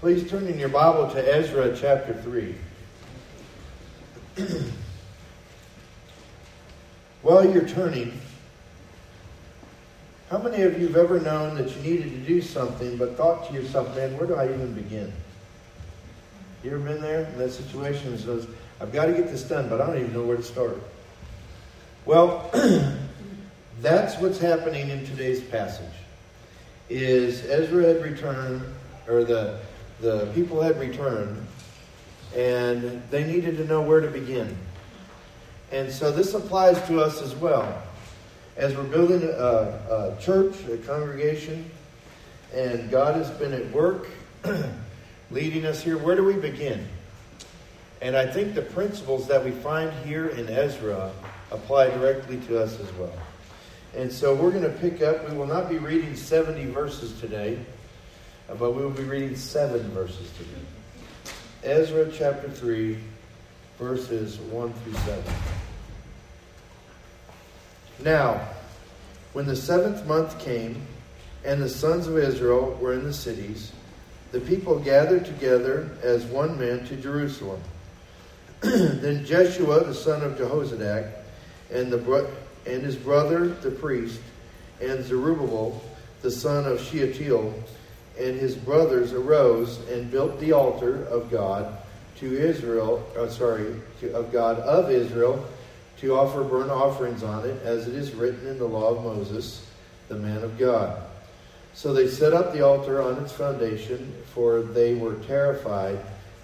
Please turn in your Bible to Ezra chapter 3. While you're turning, how many of you have ever known that you needed to do something but thought to yourself, man, where do I even begin? You ever been there in that situation? It says, I've got to get this done, but I don't even know where to start. Well, that's what's happening in today's passage. Is Ezra had returned, or the the people had returned, and they needed to know where to begin. And so this applies to us as well. As we're building a, a church, a congregation, and God has been at work leading us here, where do we begin? And I think the principles that we find here in Ezra apply directly to us as well. And so we're going to pick up, we will not be reading 70 verses today, but we will be reading seven verses today. Ezra chapter 3, verses 1 through 7. Now, when the seventh month came, and the sons of Israel were in the cities, the people gathered together as one man to Jerusalem. then Jeshua, the son of Jehozadak, and, the bro- and his brother the priest, and Zerubbabel, the son of Shealtiel, and his brothers arose and built the altar of God to Israel, uh, sorry, to, of God of Israel, to offer burnt offerings on it, as it is written in the law of Moses, the man of God. So they set up the altar on its foundation, for they were terrified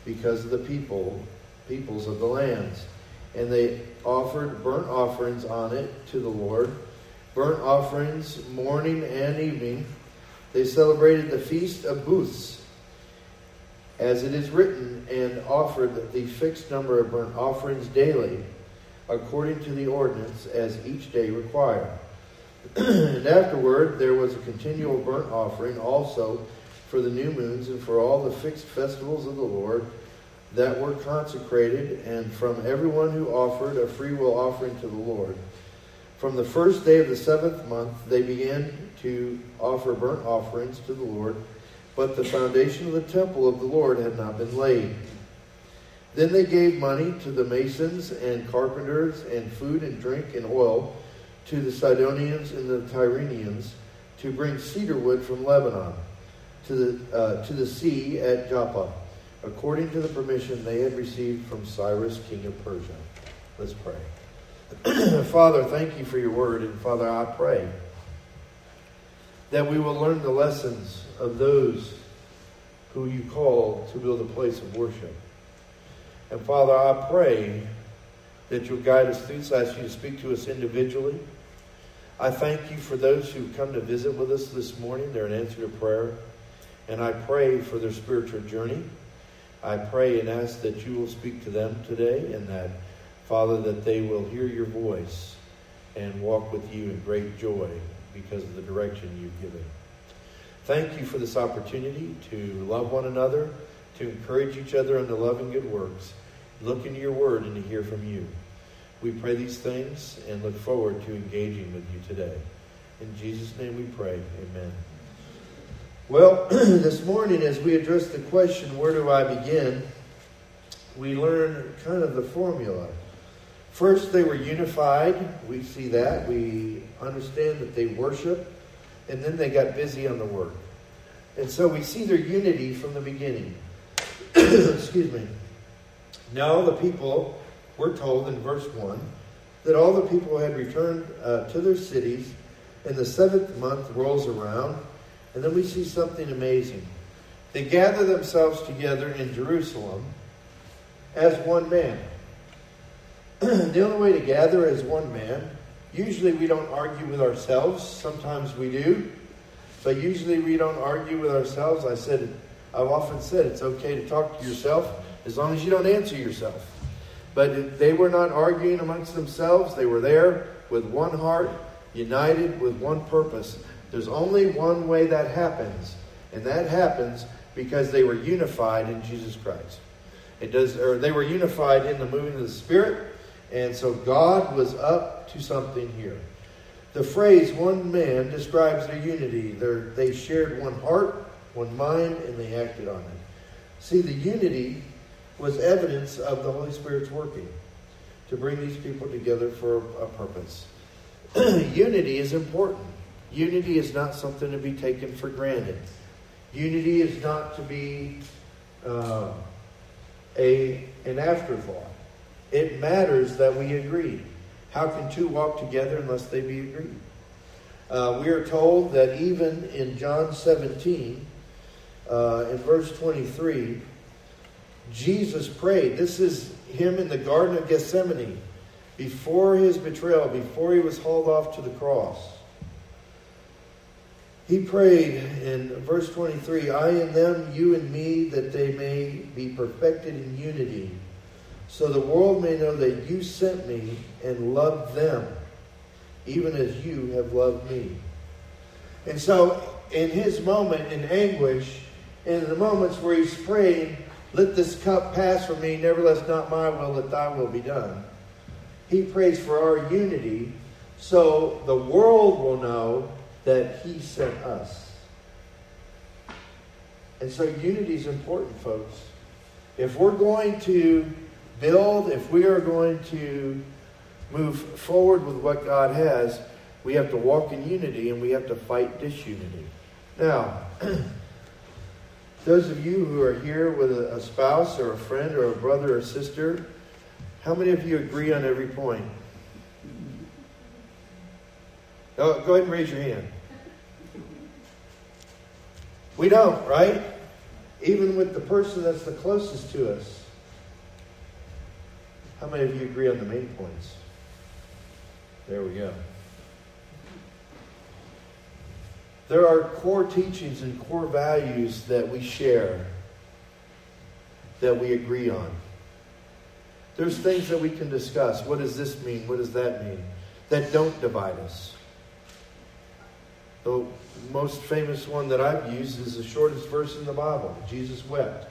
because of the people, peoples of the lands. And they offered burnt offerings on it to the Lord, burnt offerings morning and evening they celebrated the Feast of Booths, as it is written, and offered the fixed number of burnt offerings daily, according to the ordinance as each day required. and afterward there was a continual burnt offering also for the new moons and for all the fixed festivals of the Lord that were consecrated, and from everyone who offered a freewill offering to the Lord. From the first day of the seventh month, they began to offer burnt offerings to the Lord, but the foundation of the temple of the Lord had not been laid. Then they gave money to the masons and carpenters, and food and drink and oil to the Sidonians and the Tyrians to bring cedar wood from Lebanon to the, uh, to the sea at Joppa, according to the permission they had received from Cyrus, king of Persia. Let's pray. Father, thank you for your word. And Father, I pray that we will learn the lessons of those who you call to build a place of worship. And Father, I pray that you'll guide us through this. I ask you to speak to us individually. I thank you for those who've come to visit with us this morning. They're an answer to prayer. And I pray for their spiritual journey. I pray and ask that you will speak to them today and that Father, that they will hear your voice and walk with you in great joy because of the direction you've given. Thank you for this opportunity to love one another, to encourage each other unto love and good works, look into your word and to hear from you. We pray these things and look forward to engaging with you today. In Jesus' name we pray. Amen. Well, this morning, as we address the question, where do I begin? We learn kind of the formula. First, they were unified. We see that. We understand that they worship. And then they got busy on the work. And so we see their unity from the beginning. Excuse me. Now the people were told in verse 1 that all the people had returned uh, to their cities, and the seventh month rolls around, and then we see something amazing. They gather themselves together in Jerusalem as one man. the only way to gather is one man. Usually we don't argue with ourselves. Sometimes we do. But usually we don't argue with ourselves. I said, I've often said it's okay to talk to yourself as long as you don't answer yourself. But they were not arguing amongst themselves. They were there with one heart, united with one purpose. There's only one way that happens, and that happens because they were unified in Jesus Christ. It does, or they were unified in the moving of the Spirit, and so God was up to something here. The phrase one man describes their unity. They're, they shared one heart, one mind, and they acted on it. See, the unity was evidence of the Holy Spirit's working to bring these people together for a purpose. unity is important. Unity is not something to be taken for granted. Unity is not to be uh, a, an afterthought. It matters that we agree. How can two walk together unless they be agreed? Uh, we are told that even in John 17, uh, in verse 23, Jesus prayed. This is him in the Garden of Gethsemane before his betrayal, before he was hauled off to the cross. He prayed in verse 23 I and them, you and me, that they may be perfected in unity, so the world may know that you sent me and loved them, even as you have loved me. And so, in his moment in anguish, in the moments where he's praying, let this cup pass from me, nevertheless, not my will, that thy will be done. He prays for our unity so the world will know that he sent us. And so unity is important, folks. If we're going to build, if we are going to move forward with what God has, we have to walk in unity and we have to fight disunity. Now, those of you who are here with a, spouse or a friend or a brother or sister, how many of you agree on every point? Oh, go ahead and raise your hand. We don't, right? Even with the person that's the closest to us. How many of you agree on the main points? There we go. There are core teachings and core values that we share that we agree on. There's things that we can discuss. What does this mean? What does that mean? That don't divide us. The most famous one that I've used is the shortest verse in the Bible Jesus wept.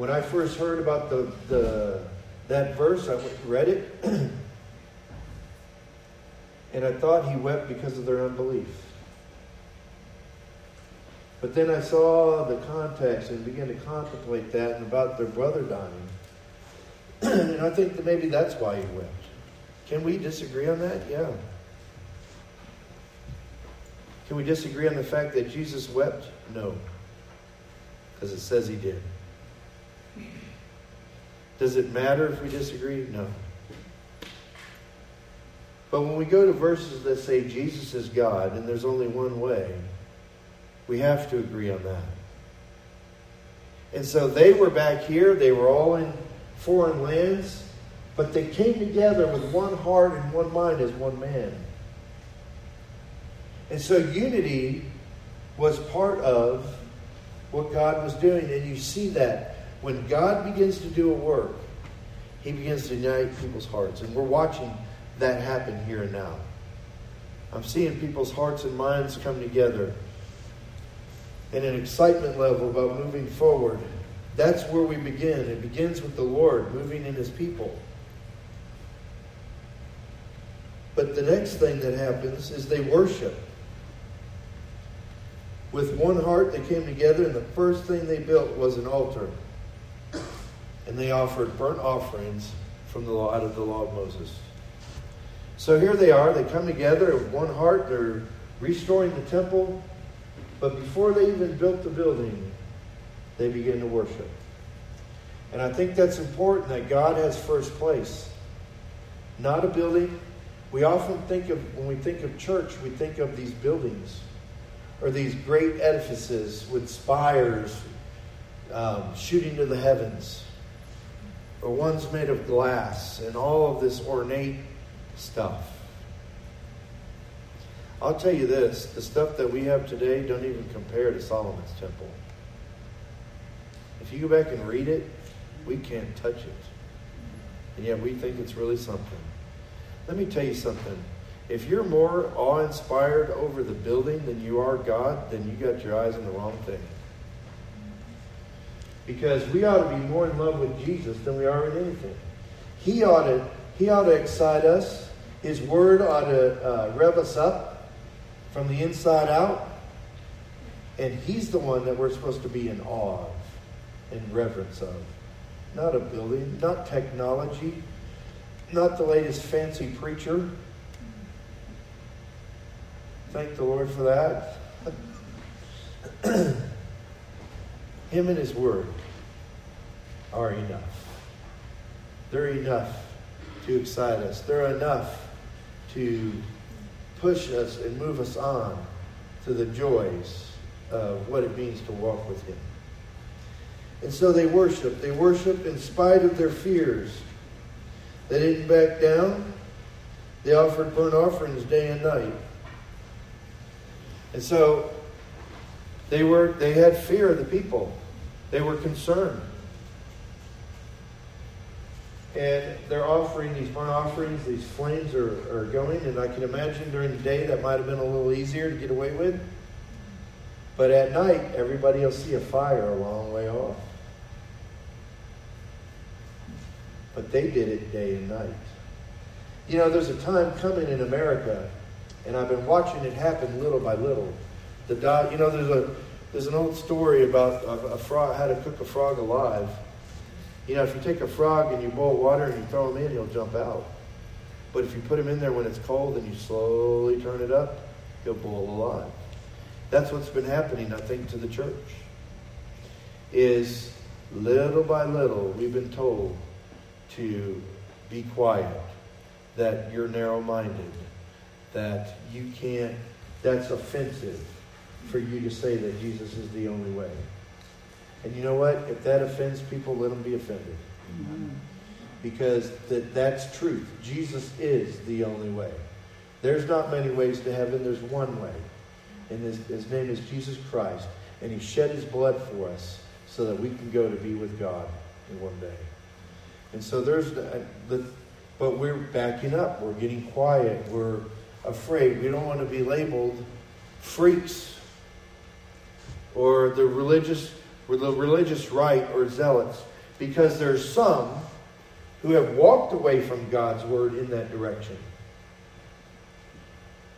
When I first heard about the, the that verse, I read it, and I thought he wept because of their unbelief. But then I saw the context and began to contemplate that and about their brother dying. and I think that maybe that's why he wept. Can we disagree on that? Yeah. Can we disagree on the fact that Jesus wept? No. Because it says he did. Does it matter if we disagree? No. But when we go to verses that say Jesus is God and there's only one way, we have to agree on that. And so they were back here, they were all in foreign lands, but they came together with one heart and one mind as one man. And so unity was part of what God was doing. And you see that when God begins to do a work, he begins to unite people's hearts. And we're watching that happen here and now. I'm seeing people's hearts and minds come together in an excitement level about moving forward. That's where we begin. It begins with the Lord moving in his people. But the next thing that happens is they worship. With one heart, they came together, and the first thing they built was an altar. And they offered burnt offerings from the law, out of the law of Moses. So here they are. They come together with one heart. They're restoring the temple. But before they even built the building, they begin to worship. And I think that's important that God has first place. Not a building. We often think of, when we think of church, we think of these buildings or these great edifices with spires um, shooting to the heavens, or ones made of glass, and all of this ornate stuff. I'll tell you this the stuff that we have today don't even compare to Solomon's temple. If you go back and read it, we can't touch it. And yet we think it's really something. Let me tell you something. If you're more awe inspired over the building than you are God, then you got your eyes on the wrong thing. Because we ought to be more in love with Jesus than we are with anything. He ought to, he ought to excite us. His word ought to uh, rev us up from the inside out. And He's the one that we're supposed to be in awe of, in reverence of. Not a building, not technology, not the latest fancy preacher. Thank the Lord for that. Him and His Word are enough. They're enough to excite us. They're enough to push us and move us on to the joys of what it means to walk with Him. And so they worship. They worship in spite of their fears. They didn't back down. They offered burnt offerings day and night. And so they were they had fear of the people. They were concerned. And they're offering these burnt offerings, these flames are, are going, and I can imagine during the day that might have been a little easier to get away with. But at night, everybody will see a fire a long way off. But they did it day and night. You know, there's a time coming in America, and I've been watching it happen little by little. The you know, there's a there's an old story about a, a frog, how to cook a frog alive. You know, if you take a frog and you boil water and you throw him in, he'll jump out. But if you put him in there when it's cold and you slowly turn it up, he'll boil alive. That's what's been happening, I think, to the church. Is little by little we've been told to be quiet, that you're narrow-minded, that you can't, that's offensive for you to say that Jesus is the only way. And you know what? If that offends people, let them be offended. Mm-hmm. Because that, that's truth. Jesus is the only way. There's not many ways to heaven. There's one way. And his, his name is Jesus Christ. And he shed his blood for us so that we can go to be with God in one day. And so there's the, the but we're backing up. We're getting quiet. We're afraid. We don't want to be labeled freaks or the religious or the religious right or zealots because there's some who have walked away from God's word in that direction.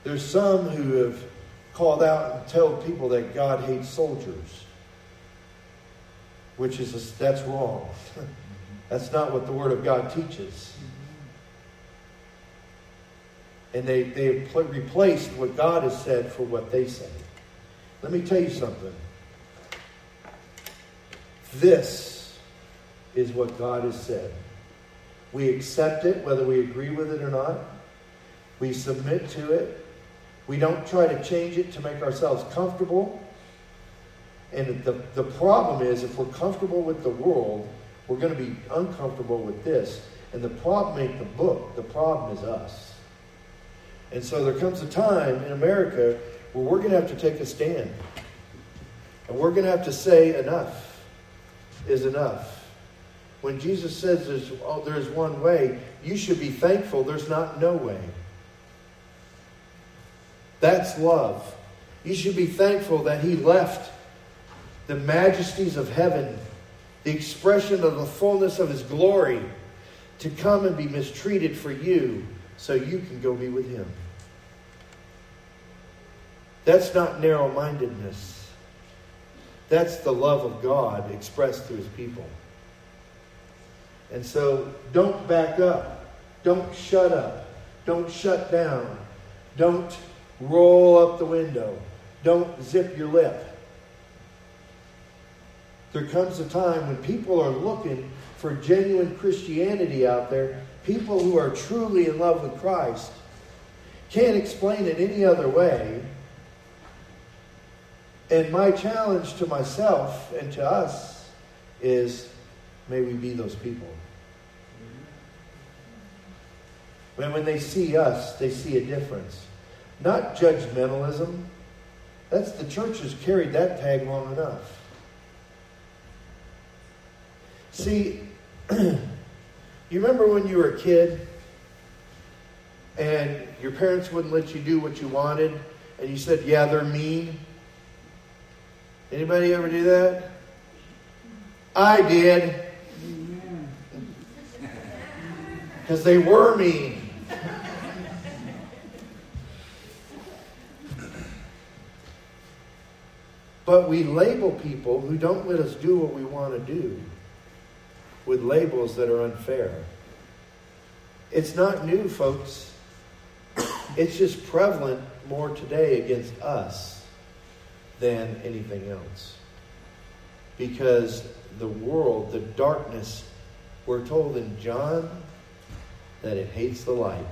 There's some who have called out and told people that God hates soldiers, which is a, that's wrong. that's not what the Word of God teaches. And they they have replaced what God has said for what they say. Let me tell you something. This is what God has said. We accept it, whether we agree with it or not. We submit to it. We don't try to change it to make ourselves comfortable. And the, the problem is, if we're comfortable with the world, we're going to be uncomfortable with this. And the problem ain't the book, the problem is us. And so there comes a time in America where we're going to have to take a stand. And we're going to have to say enough is enough. When Jesus says there's, oh, there's one way, you should be thankful there's not no way. That's love. You should be thankful that He left the majesties of heaven, the expression of the fullness of His glory, to come and be mistreated for you so you can go be with Him. That's not narrow mindedness. That's the love of God expressed through his people. And so don't back up. Don't shut up. Don't shut down. Don't roll up the window. Don't zip your lip. There comes a time when people are looking for genuine Christianity out there, people who are truly in love with Christ. Can't explain it any other way and my challenge to myself and to us is may we be those people. When, when they see us, they see a difference. Not judgmentalism. That's the church has carried that tag long enough. See, you remember when you were a kid and your parents wouldn't let you do what you wanted and you said, yeah, they're mean? Anybody ever do that? I did. Because they were mean. But we label people who don't let us do what we want to do with labels that are unfair. It's not new, folks. It's just prevalent more today against us than anything else. Because the world, the darkness, we're told in John that it hates the light.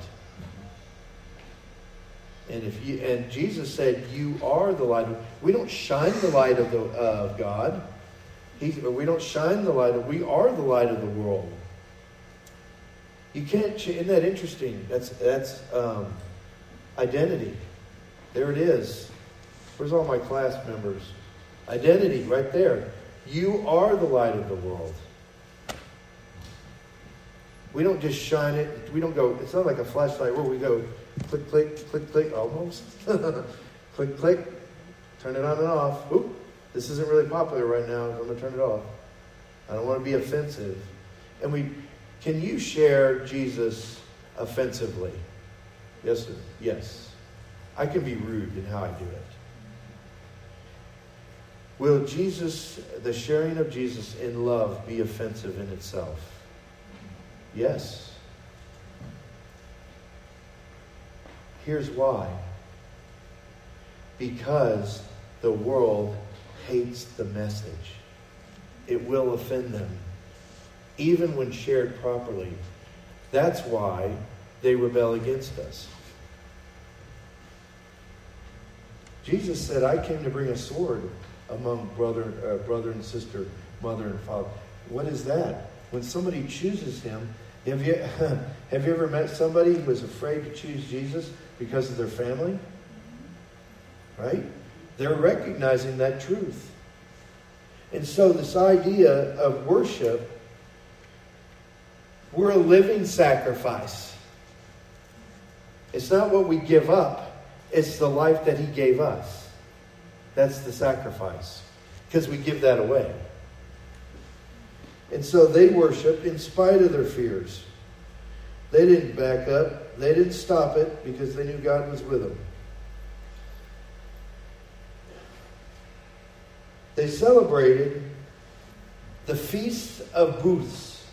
And if you and Jesus said, "You are the light." We don't shine the light of the of God. He, we don't shine the light of. We are the light of the world. You can't. Isn't that interesting? That's that's um, identity. There it is. Where's all my class members? Identity, right there. You are the light of the world. We don't just shine it. We don't go. It's not like a flashlight where we go click, click, click, click, almost. click, click, turn it on and off. Oop, this isn't really popular right now. I'm going to turn it off. I don't want to be offensive. And we, can you share Jesus offensively? Yes, sir. Yes. I can be rude in how I do it. Will Jesus, the sharing of Jesus in love, be offensive in itself? Yes. Here's why. Because the world hates the message. It will offend them, even when shared properly. That's why they rebel against us. Jesus said, I came to bring a sword among brother, uh, brother and sister, mother and father. What is that? When somebody chooses him, have you, have you ever met somebody who was afraid to choose Jesus because of their family? Right? They're recognizing that truth. And so, this idea of worship, we're a living sacrifice. It's not what we give up, it's the life that He gave us. That's the sacrifice. Because we give that away. And so they worshiped in spite of their fears. They didn't back up. They didn't stop it because they knew God was with them. They celebrated the Feast of Booths.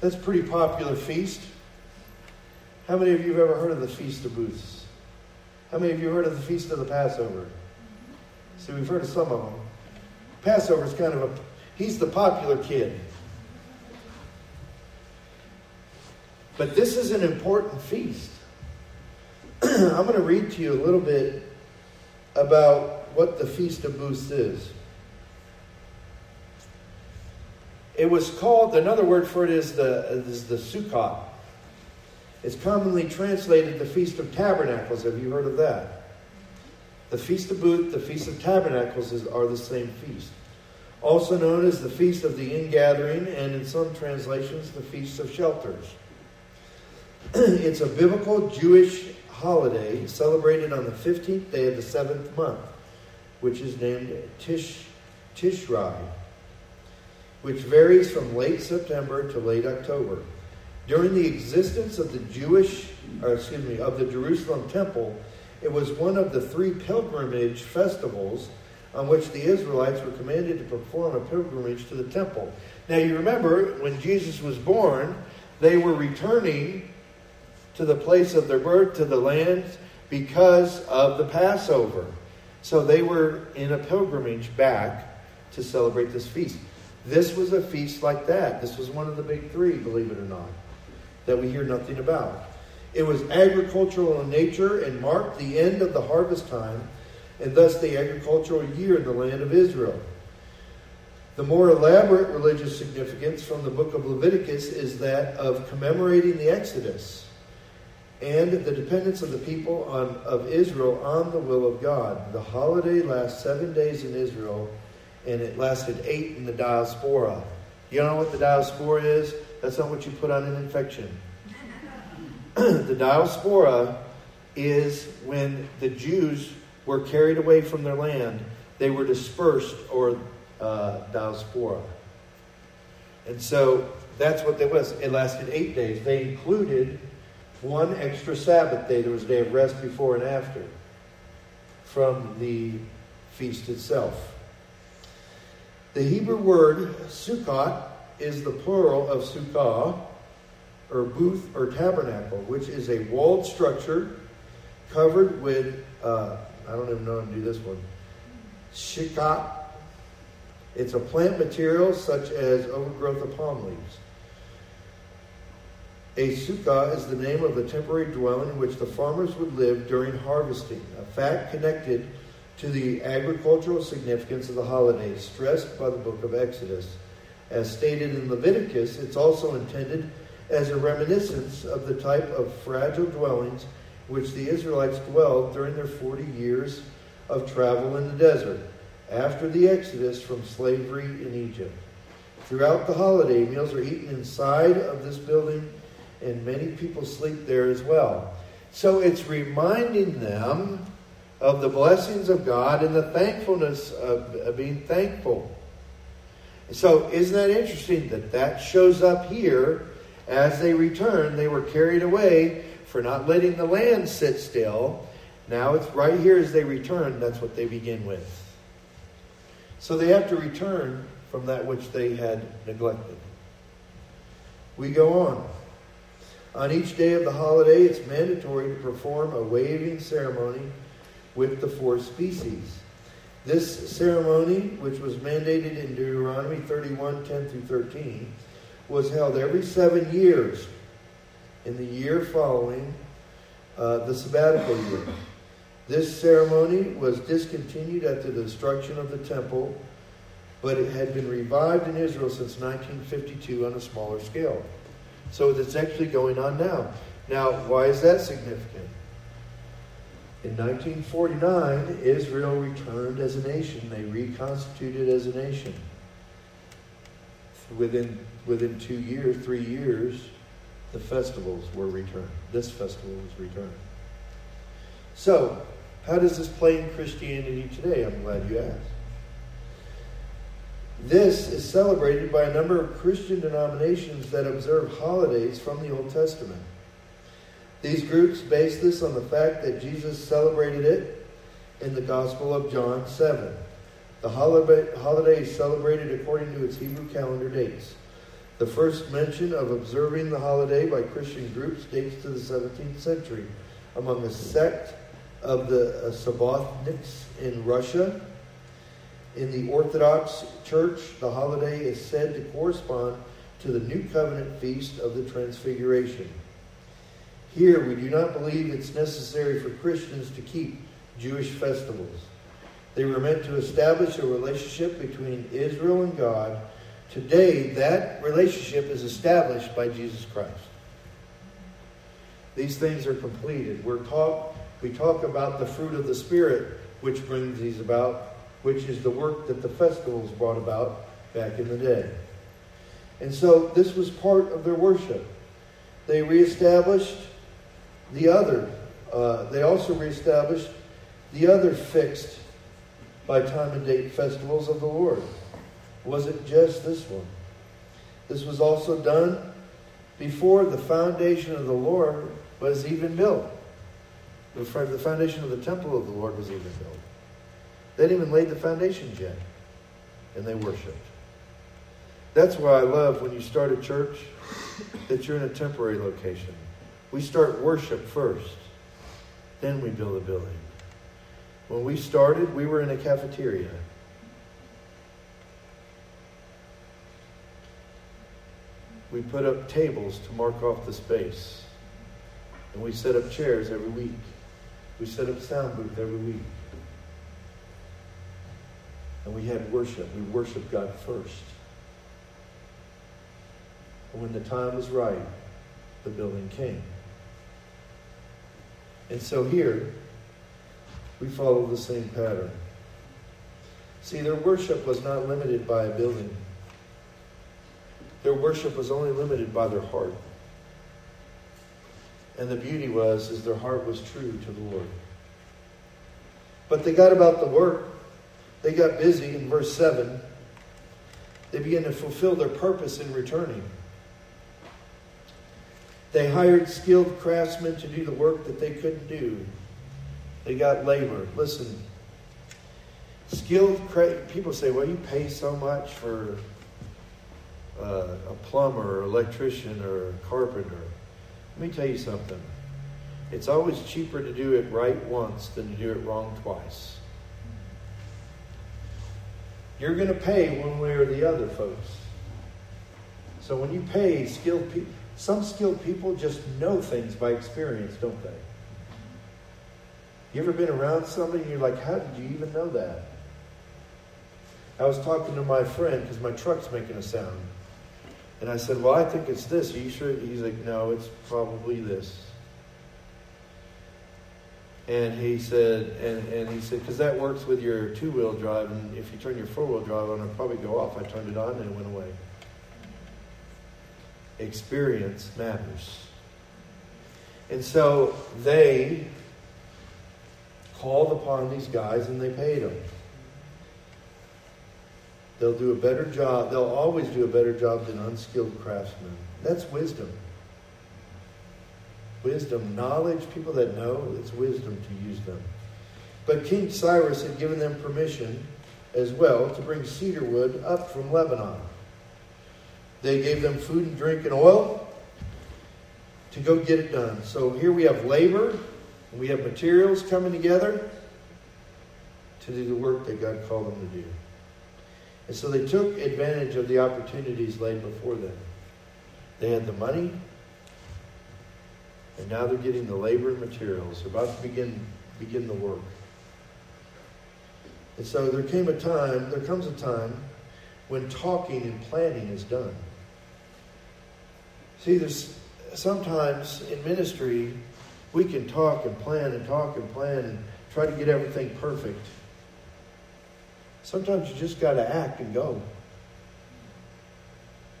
That's a pretty popular feast. How many of you have ever heard of the Feast of Booths? How many of you heard of the Feast of the Passover? See, we've heard of some of them. Passover is kind of a, he's the popular kid. But this is an important feast. I'm going to read to you a little bit about what the Feast of Booths is. It was called, another word for it is the, is the Sukkot. It's commonly translated the Feast of Tabernacles. Have you heard of that? The Feast of Booth, the Feast of Tabernacles is, are the same feast. Also known as the Feast of the Ingathering, and in some translations, the Feast of Shelters. it's a biblical Jewish holiday celebrated on the 15th day of the seventh month, which is named Tish, Tishrei, which varies from late September to late October. During the existence of the Jewish, or excuse me, of the Jerusalem temple, it was one of the three pilgrimage festivals on which the Israelites were commanded to perform a pilgrimage to the temple. Now you remember when Jesus was born, they were returning to the place of their birth, to the land, because of the Passover. So they were in a pilgrimage back to celebrate this feast. This was a feast like that. This was one of the big three, believe it or not, that we hear nothing about. It was agricultural in nature and marked the end of the harvest time and thus the agricultural year in the land of Israel. The more elaborate religious significance from the book of Leviticus is that of commemorating the Exodus and the dependence of the people on, of Israel on the will of God. The holiday lasts seven days in Israel, and it lasted eight in the diaspora. You know what the diaspora is? That's not what you put on an infection. the diaspora is when the Jews were carried away from their land, they were dispersed or uh, diaspora. And so that's what it was. It lasted eight days. They included one extra Sabbath day. There was a day of rest before and after. from the feast itself. The Hebrew word sukkot is the plural of sukkah, or booth or tabernacle, which is a walled structure covered with, uh, I don't even know how to do this one, shikat. It's a plant material such as overgrowth of palm leaves. A sukkah is the name of the temporary dwelling in which the farmers would live during harvesting, a fact connected to the agricultural significance of the holidays stressed by the book of Exodus. As stated in Leviticus, it's also intended as a reminiscence of the type of fragile dwellings which the Israelites dwelled during their 40 years of travel in the desert after the exodus from slavery in Egypt. Throughout the holiday, meals are eaten inside of this building, and many people sleep there as well. So it's reminding them of the blessings of God and the thankfulness of, of being thankful. So, isn't that interesting that that shows up here as they return? They were carried away for not letting the land sit still. Now it's right here as they return, that's what they begin with. So they have to return from that which they had neglected. We go on. On each day of the holiday, it's mandatory to perform a waving ceremony with the four species. This ceremony, which was mandated in Deuteronomy 31 10 through 13, was held every seven years in the year following uh, the sabbatical year. This ceremony was discontinued at the destruction of the temple, but it had been revived in Israel since 1952 on a smaller scale. So it's actually going on now. Now, why is that significant? In 1949, Israel returned as a nation. They reconstituted as a nation. Within, within two years, three years, the festivals were returned. This festival was returned. So, how does this play in Christianity today? I'm glad you asked. This is celebrated by a number of Christian denominations that observe holidays from the Old Testament. These groups base this on the fact that Jesus celebrated it in the Gospel of John 7. The holiday is celebrated according to its Hebrew calendar dates. The first mention of observing the holiday by Christian groups dates to the 17th century among a sect of the uh, in Russia. In the Orthodox Church, the holiday is said to correspond to the New Covenant feast of the Transfiguration. Here, we do not believe it's necessary for Christians to keep Jewish festivals. They were meant to establish a relationship between Israel and God Today, that relationship is established by Jesus Christ. These things are completed. We're talk, we talk about the fruit of the Spirit, which brings these about, which is the work that the festivals brought about back in the day. And so this was part of their worship. They reestablished the other. Uh, they also reestablished the other fixed by time and date festivals of the Lord wasn't just this one. This was also done before the foundation of the Lord was even built. The foundation of the temple of the Lord was even built. They didn't even lay the foundations yet. And they worshiped. That's why I love when you start a church that you're in a temporary location. We start worship first, then we build a building. When we started, we were in a cafeteria. we put up tables to mark off the space. And we set up chairs every week. We set up sound booth every week. And we had worship. We worshiped God first. And when the time was right, the building came. And so here, we follow the same pattern. See, their worship was not limited by a building. Their worship was only limited by their heart. And the beauty was is their heart was true to the Lord. But they got about the work. They got busy in verse 7. They began to fulfill their purpose in returning. They hired skilled craftsmen to do the work that they couldn't do. They got labor. Listen, skilled people say, well, you pay so much for uh, a plumber or electrician or carpenter. Let me tell you something. It's always cheaper to do it right once than to do it wrong twice. You're going to pay one way or the other, folks. So when you pay skilled people, some skilled people just know things by experience, don't they? You ever been around somebody and you're like, how did you even know that? I was talking to my friend because my truck's making a sound. And I said, Well, I think it's this. Are you sure? He's like, No, it's probably this. And he said, and, and he said, because that works with your two wheel drive, and if you turn your four wheel drive on, it'll probably go off. I turned it on and it went away. Experience matters. And so they called upon these guys and they paid them. They'll do a better job. They'll always do a better job than unskilled craftsmen. That's wisdom. Wisdom, knowledge, people that know, it's wisdom to use them. But King Cyrus had given them permission as well to bring cedar wood up from Lebanon. They gave them food and drink and oil to go get it done. So here we have labor, and we have materials coming together to do the work that God called them to do. And so they took advantage of the opportunities laid before them. They had the money, and now they're getting the labor and materials. They're about to begin, begin the work. And so there came a time, there comes a time when talking and planning is done. See, there's sometimes in ministry, we can talk and plan and talk and plan and try to get everything perfect. Sometimes you just got to act and go.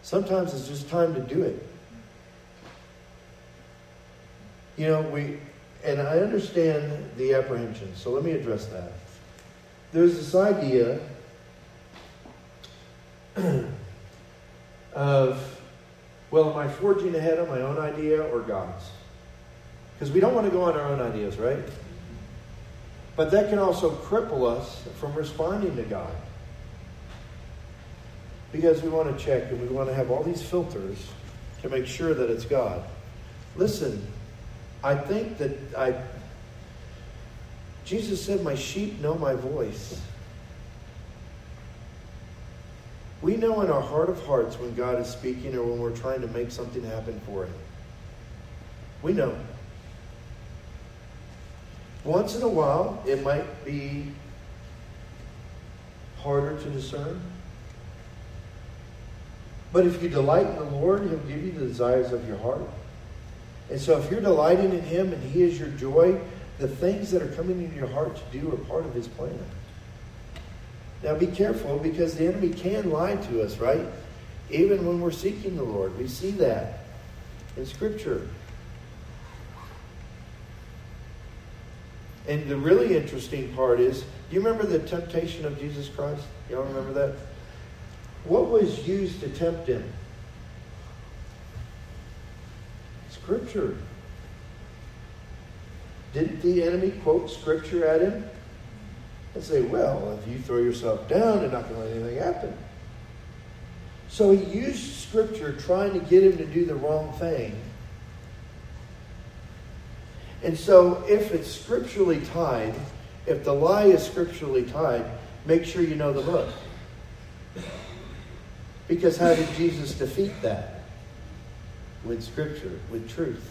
Sometimes it's just time to do it. You know, we, and I understand the apprehension, so let me address that. There's this idea of, well, am I forging ahead on my own idea or God's? Because we don't want to go on our own ideas, right? But that can also cripple us from responding to God. Because we want to check and we want to have all these filters to make sure that it's God. Listen, I think that I Jesus said, My sheep know my voice. We know in our heart of hearts when God is speaking or when we're trying to make something happen for Him. We know. Once in a while, it might be harder to discern. But if you delight in the Lord, He'll give you the desires of your heart. And so if you're delighting in Him and He is your joy, the things that are coming into your heart to do are part of His plan. Now be careful because the enemy can lie to us, right? Even when we're seeking the Lord. We see that in Scripture. And the really interesting part is, do you remember the temptation of Jesus Christ? Y'all remember that? What was used to tempt him? Scripture. Didn't the enemy quote Scripture at him? And say, well, if you throw yourself down, you're not going to let anything happen. So he used Scripture trying to get him to do the wrong thing and so, if it's scripturally tied, if the lie is scripturally tied, make sure you know the book. Because how did Jesus defeat that? With scripture, with truth.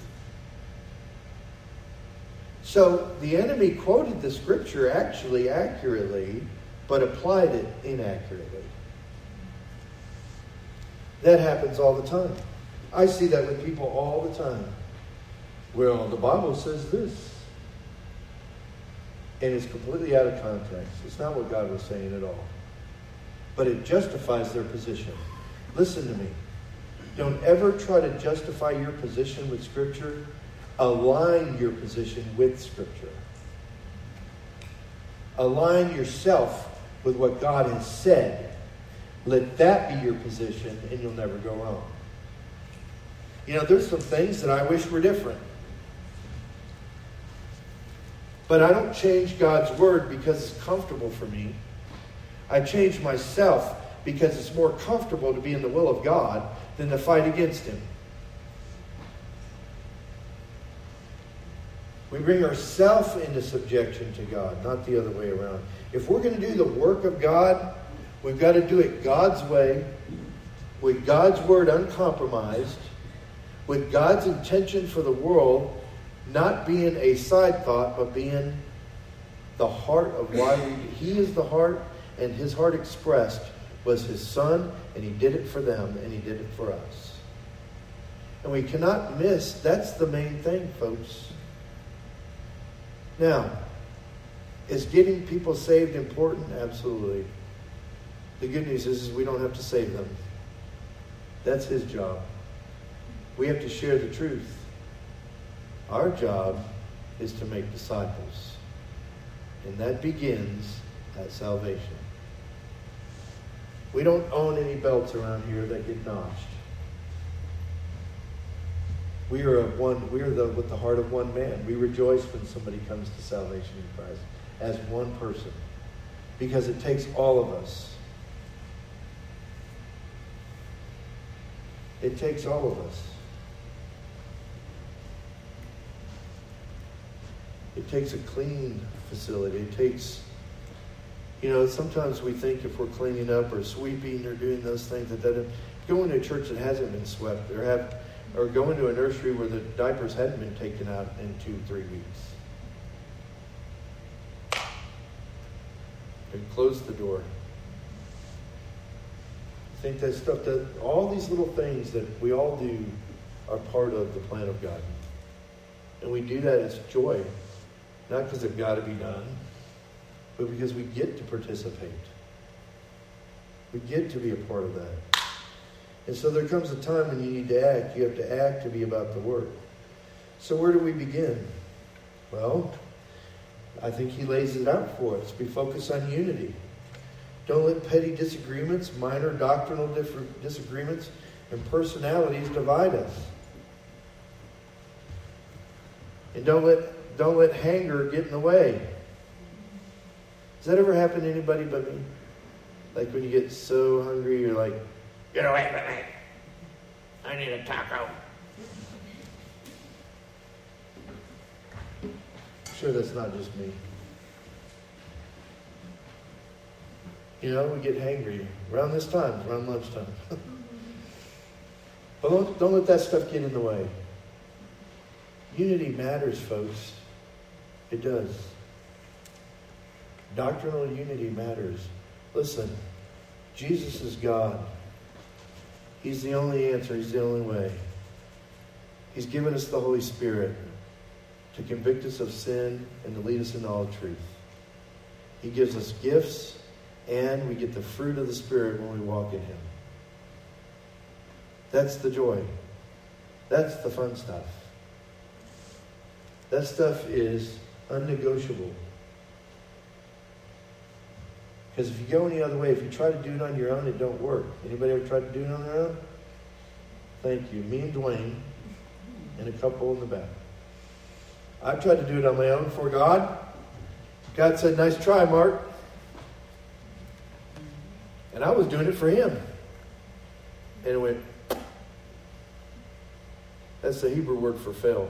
So the enemy quoted the scripture actually accurately, but applied it inaccurately. That happens all the time. I see that with people all the time. Well, the Bible says this. And it's completely out of context. It's not what God was saying at all. But it justifies their position. Listen to me. Don't ever try to justify your position with Scripture. Align your position with Scripture. Align yourself with what God has said. Let that be your position, and you'll never go wrong. You know, there's some things that I wish were different. But I don't change God's word because it's comfortable for me. I change myself because it's more comfortable to be in the will of God than to fight against Him. We bring ourselves into subjection to God, not the other way around. If we're going to do the work of God, we've got to do it God's way, with God's word uncompromised, with God's intention for the world not being a side thought, but being the heart of why we, He is the heart, and His heart expressed was His Son, and He did it for them, and He did it for us. And we cannot miss, that's the main thing, folks. Now, is getting people saved important? Absolutely. The good news is, is we don't have to save them. That's his job. We have to share the truth. Our job is to make disciples. And that begins at salvation. We don't own any belts around here that get notched. We are of one. We are the, with the heart of one man. We rejoice when somebody comes to salvation in Christ as one person, because it takes all of us. It takes all of us. It takes a clean facility. It takes, you know, sometimes we think if we're cleaning up or sweeping or doing those things that that going to a church that hasn't been swept or have or going to a nursery where the diapers hadn't been taken out in two, three weeks. And close the door. I think that stuff that all these little things that we all do are part of the plan of God. And we do that as joy, not because they've got to be done, but because we get to participate. We get to be a part of that. And so there comes a time when you need to act. You have to act to be about the work. So where do we begin? Well, I think he lays it out for us. We focus on unity. Don't let petty disagreements, minor doctrinal disagreements, and personalities divide us. And don't let, don't let hanger get in the way. Does that ever happen to anybody but me? Like when you get so hungry, you're like, Get away from me. I need a taco. Sure, that's not just me. You know, we get hangry around this time, around lunchtime. but don't, don't let that stuff get in the way. Unity matters, folks. It does. Doctrinal unity matters. Listen, Jesus is God. He's the only answer. He's the only way. He's given us the Holy Spirit to convict us of sin and to lead us into all truth. He gives us gifts, and we get the fruit of the Spirit when we walk in Him. That's the joy. That's the fun stuff. That stuff is unnegotiable. Because if you go any other way, if you try to do it on your own, it don't work. Anybody ever tried to do it on their own? Thank you. Me and Dwayne and a couple in the back. I tried to do it on my own for God. God said, nice try, Mark. And I was doing it for him. And it went, that's the Hebrew word for fail.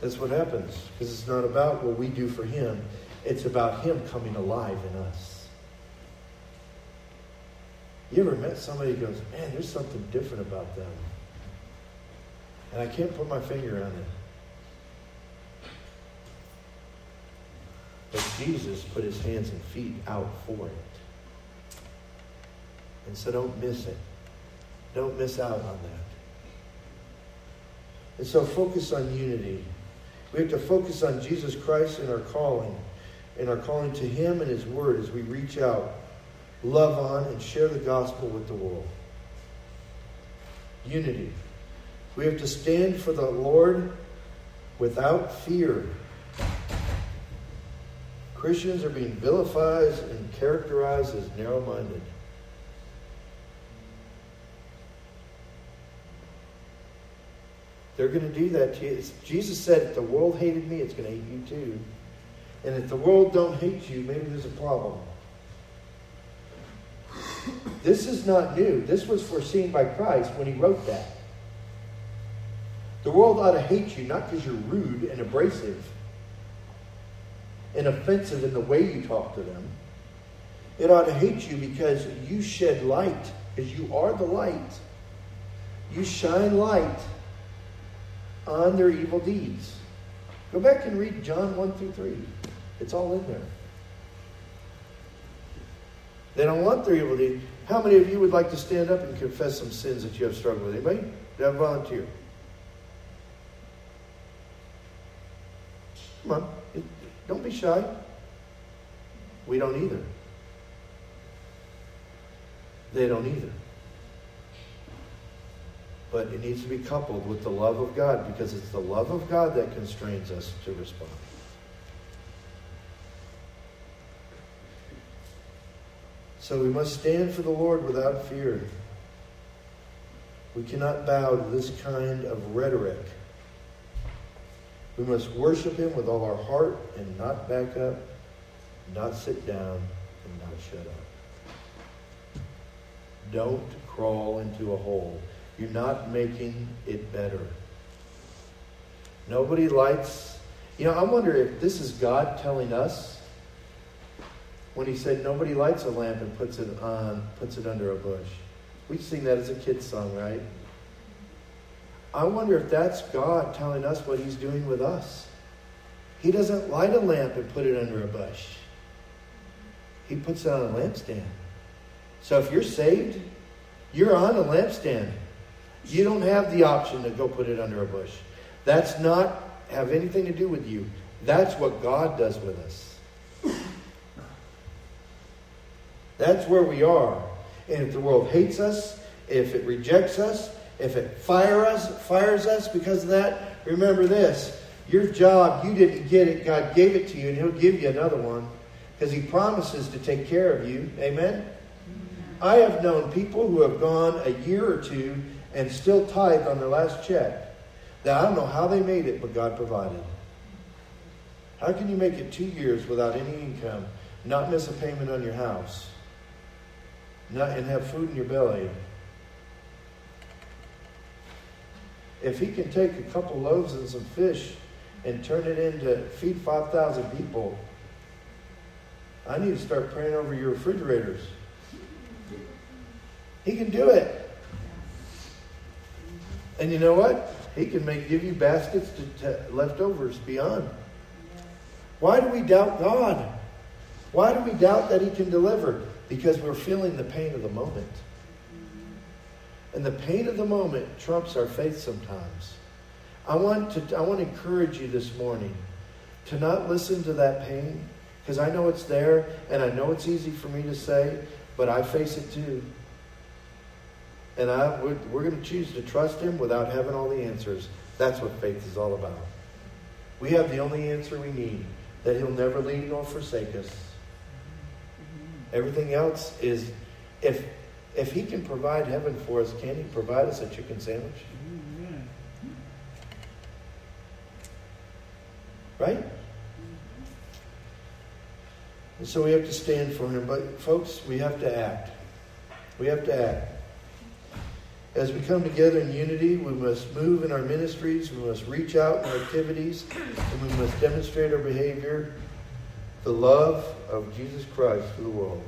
That's what happens. Because it's not about what we do for Him, it's about Him coming alive in us. You ever met somebody who goes, man, there's something different about them? And I can't put my finger on it. But Jesus put his hands and feet out for it. And so don't miss it. Don't miss out on that. And so focus on unity. We have to focus on Jesus Christ and our calling, and our calling to Him and His Word as we reach out, love on, and share the gospel with the world. Unity. We have to stand for the Lord without fear. Christians are being vilified and characterized as narrow minded. They're going to do that to you. Jesus said, if the world hated me, it's going to hate you too. And if the world don't hate you, maybe there's a problem. This is not new. This was foreseen by Christ when he wrote that. The world ought to hate you not because you're rude and abrasive and offensive in the way you talk to them. It ought to hate you because you shed light, because you are the light. You shine light on their evil deeds. Go back and read John 1 through 3. It's all in there. They don't want their evil deeds. How many of you would like to stand up and confess some sins that you have struggled with? Anybody? A volunteer? Come on. Don't be shy. We don't either. They don't either. But it needs to be coupled with the love of God because it's the love of God that constrains us to respond. So we must stand for the Lord without fear. We cannot bow to this kind of rhetoric. We must worship Him with all our heart and not back up, not sit down, and not shut up. Don't crawl into a hole. You're not making it better. Nobody likes, you know, I wonder if this is God telling us when he said nobody lights a lamp and puts it on, puts it under a bush. We sing that as a kid's song, right? I wonder if that's God telling us what he's doing with us. He doesn't light a lamp and put it under a bush. He puts it on a lampstand. So if you're saved, you're on a lampstand. You don't have the option to go put it under a bush. That's not have anything to do with you. That's what God does with us. That's where we are. And if the world hates us, if it rejects us, if it fire us, fires us because of that, remember this. Your job, you didn't get it. God gave it to you, and He'll give you another one because He promises to take care of you. Amen? I have known people who have gone a year or two and still tithe on their last check. Now, I don't know how they made it, but God provided. How can you make it two years without any income, not miss a payment on your house? not, and have food in your belly. If he can take a couple loaves and some fish and turn it into feed 5,000 people, I need to start praying over your refrigerators. He can do it. And you know what? He can make give you baskets to, to leftovers beyond. Why do we doubt God? Why do we doubt that He can deliver? because we're feeling the pain of the moment. And the pain of the moment trumps our faith sometimes. I want to, I want to encourage you this morning to not listen to that pain because I know it's there and I know it's easy for me to say, but I face it too. And I, we're, we're going to choose to trust Him without having all the answers. That's what faith is all about. We have the only answer we need that He'll never leave nor forsake us. Everything else is, if if He can provide heaven for us, can He provide us a chicken sandwich? Right? And so we have to stand for Him. But, folks, we have to act. We have to act. As we come together in unity, we must move in our ministries, we must reach out in our activities, and we must demonstrate our behavior the love of Jesus Christ for the world.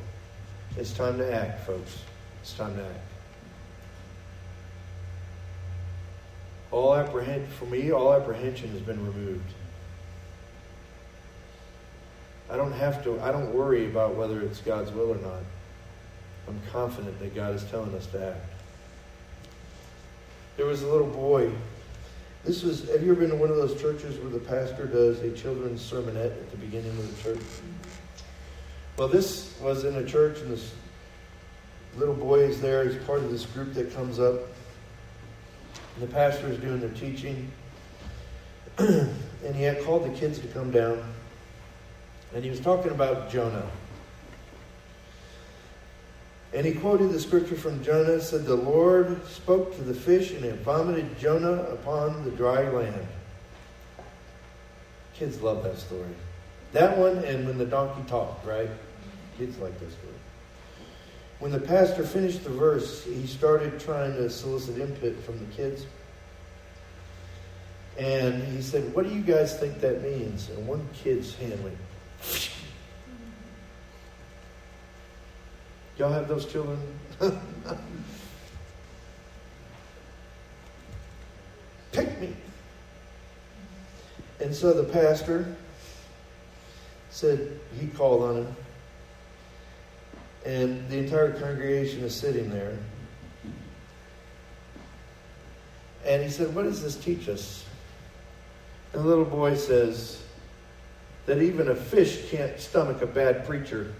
It's time to act, folks. It's time to act. All apprehend for me, all apprehension has been removed. I don't have to, I don't worry about whether it's God's will or not. I'm confident that God is telling us to act. There was a little boy. This was, have you ever been to one of those churches where the pastor does a children's sermonette at the beginning of the church? Well, this was in a church, and this little boy is there. He's part of this group that comes up. And the pastor is doing their teaching. and he had called the kids to come down. And he was talking about Jonah. And he quoted the scripture from Jonah, said, The Lord spoke to the fish, and it vomited Jonah upon the dry land. Kids love that story. That one and when the donkey talked, right? Kids like that story. When the pastor finished the verse, he started trying to solicit input from the kids. And he said, What do you guys think that means? And one kid's hand went, Y'all have those children? Pick me. And so the pastor said he called on him. And the entire congregation is sitting there. And he said, What does this teach us? And the little boy says that even a fish can't stomach a bad preacher.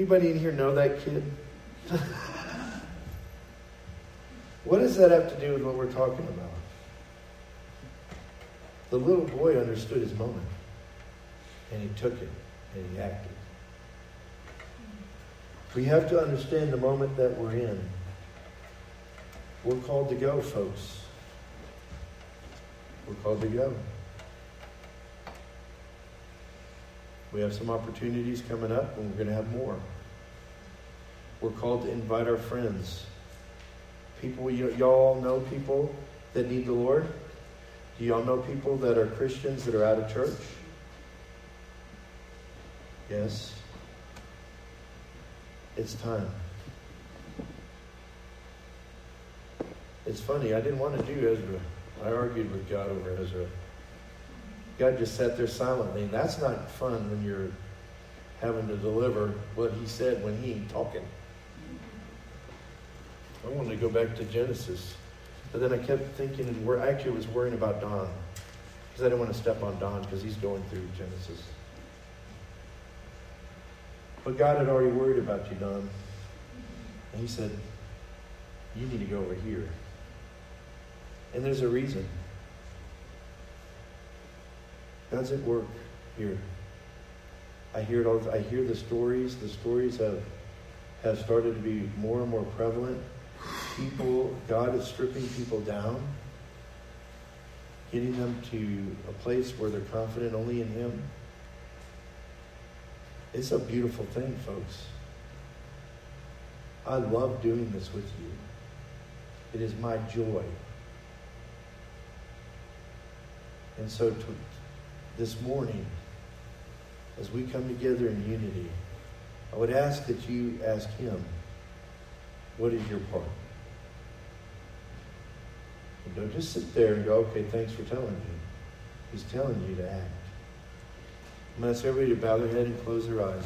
Anybody in here know that kid? what does that have to do with what we're talking about? The little boy understood his moment, and he took it, and he acted. We have to understand the moment that we're in. We're called to go, folks. We're called to go. We have some opportunities coming up, and we're going to have more. We're called to invite our friends. People, you, y'all know people that need the Lord? Do y'all know people that are Christians that are out of church? Yes. It's time. It's funny, I didn't want to do Ezra. I argued with God over Ezra. God just sat there silently, and that's not fun when you're having to deliver what he said when he ain't talking. I wanted to go back to Genesis, but then I kept thinking, and I actually was worrying about Don because I didn't want to step on Don because he's going through Genesis. But God had already worried about you, Don. And he said, You need to go over here. And there's a reason. God's at work here. I hear it all. I hear the stories. The stories have have started to be more and more prevalent. People, God is stripping people down, getting them to a place where they're confident only in Him. It's a beautiful thing, folks. I love doing this with you. It is my joy. And so to, this morning, as we come together in unity, I would ask that you ask him, what is your part? And don't just sit there and go, okay, thanks for telling me. He's telling you to act. I'm going to ask everybody to bow their head and close their eyes.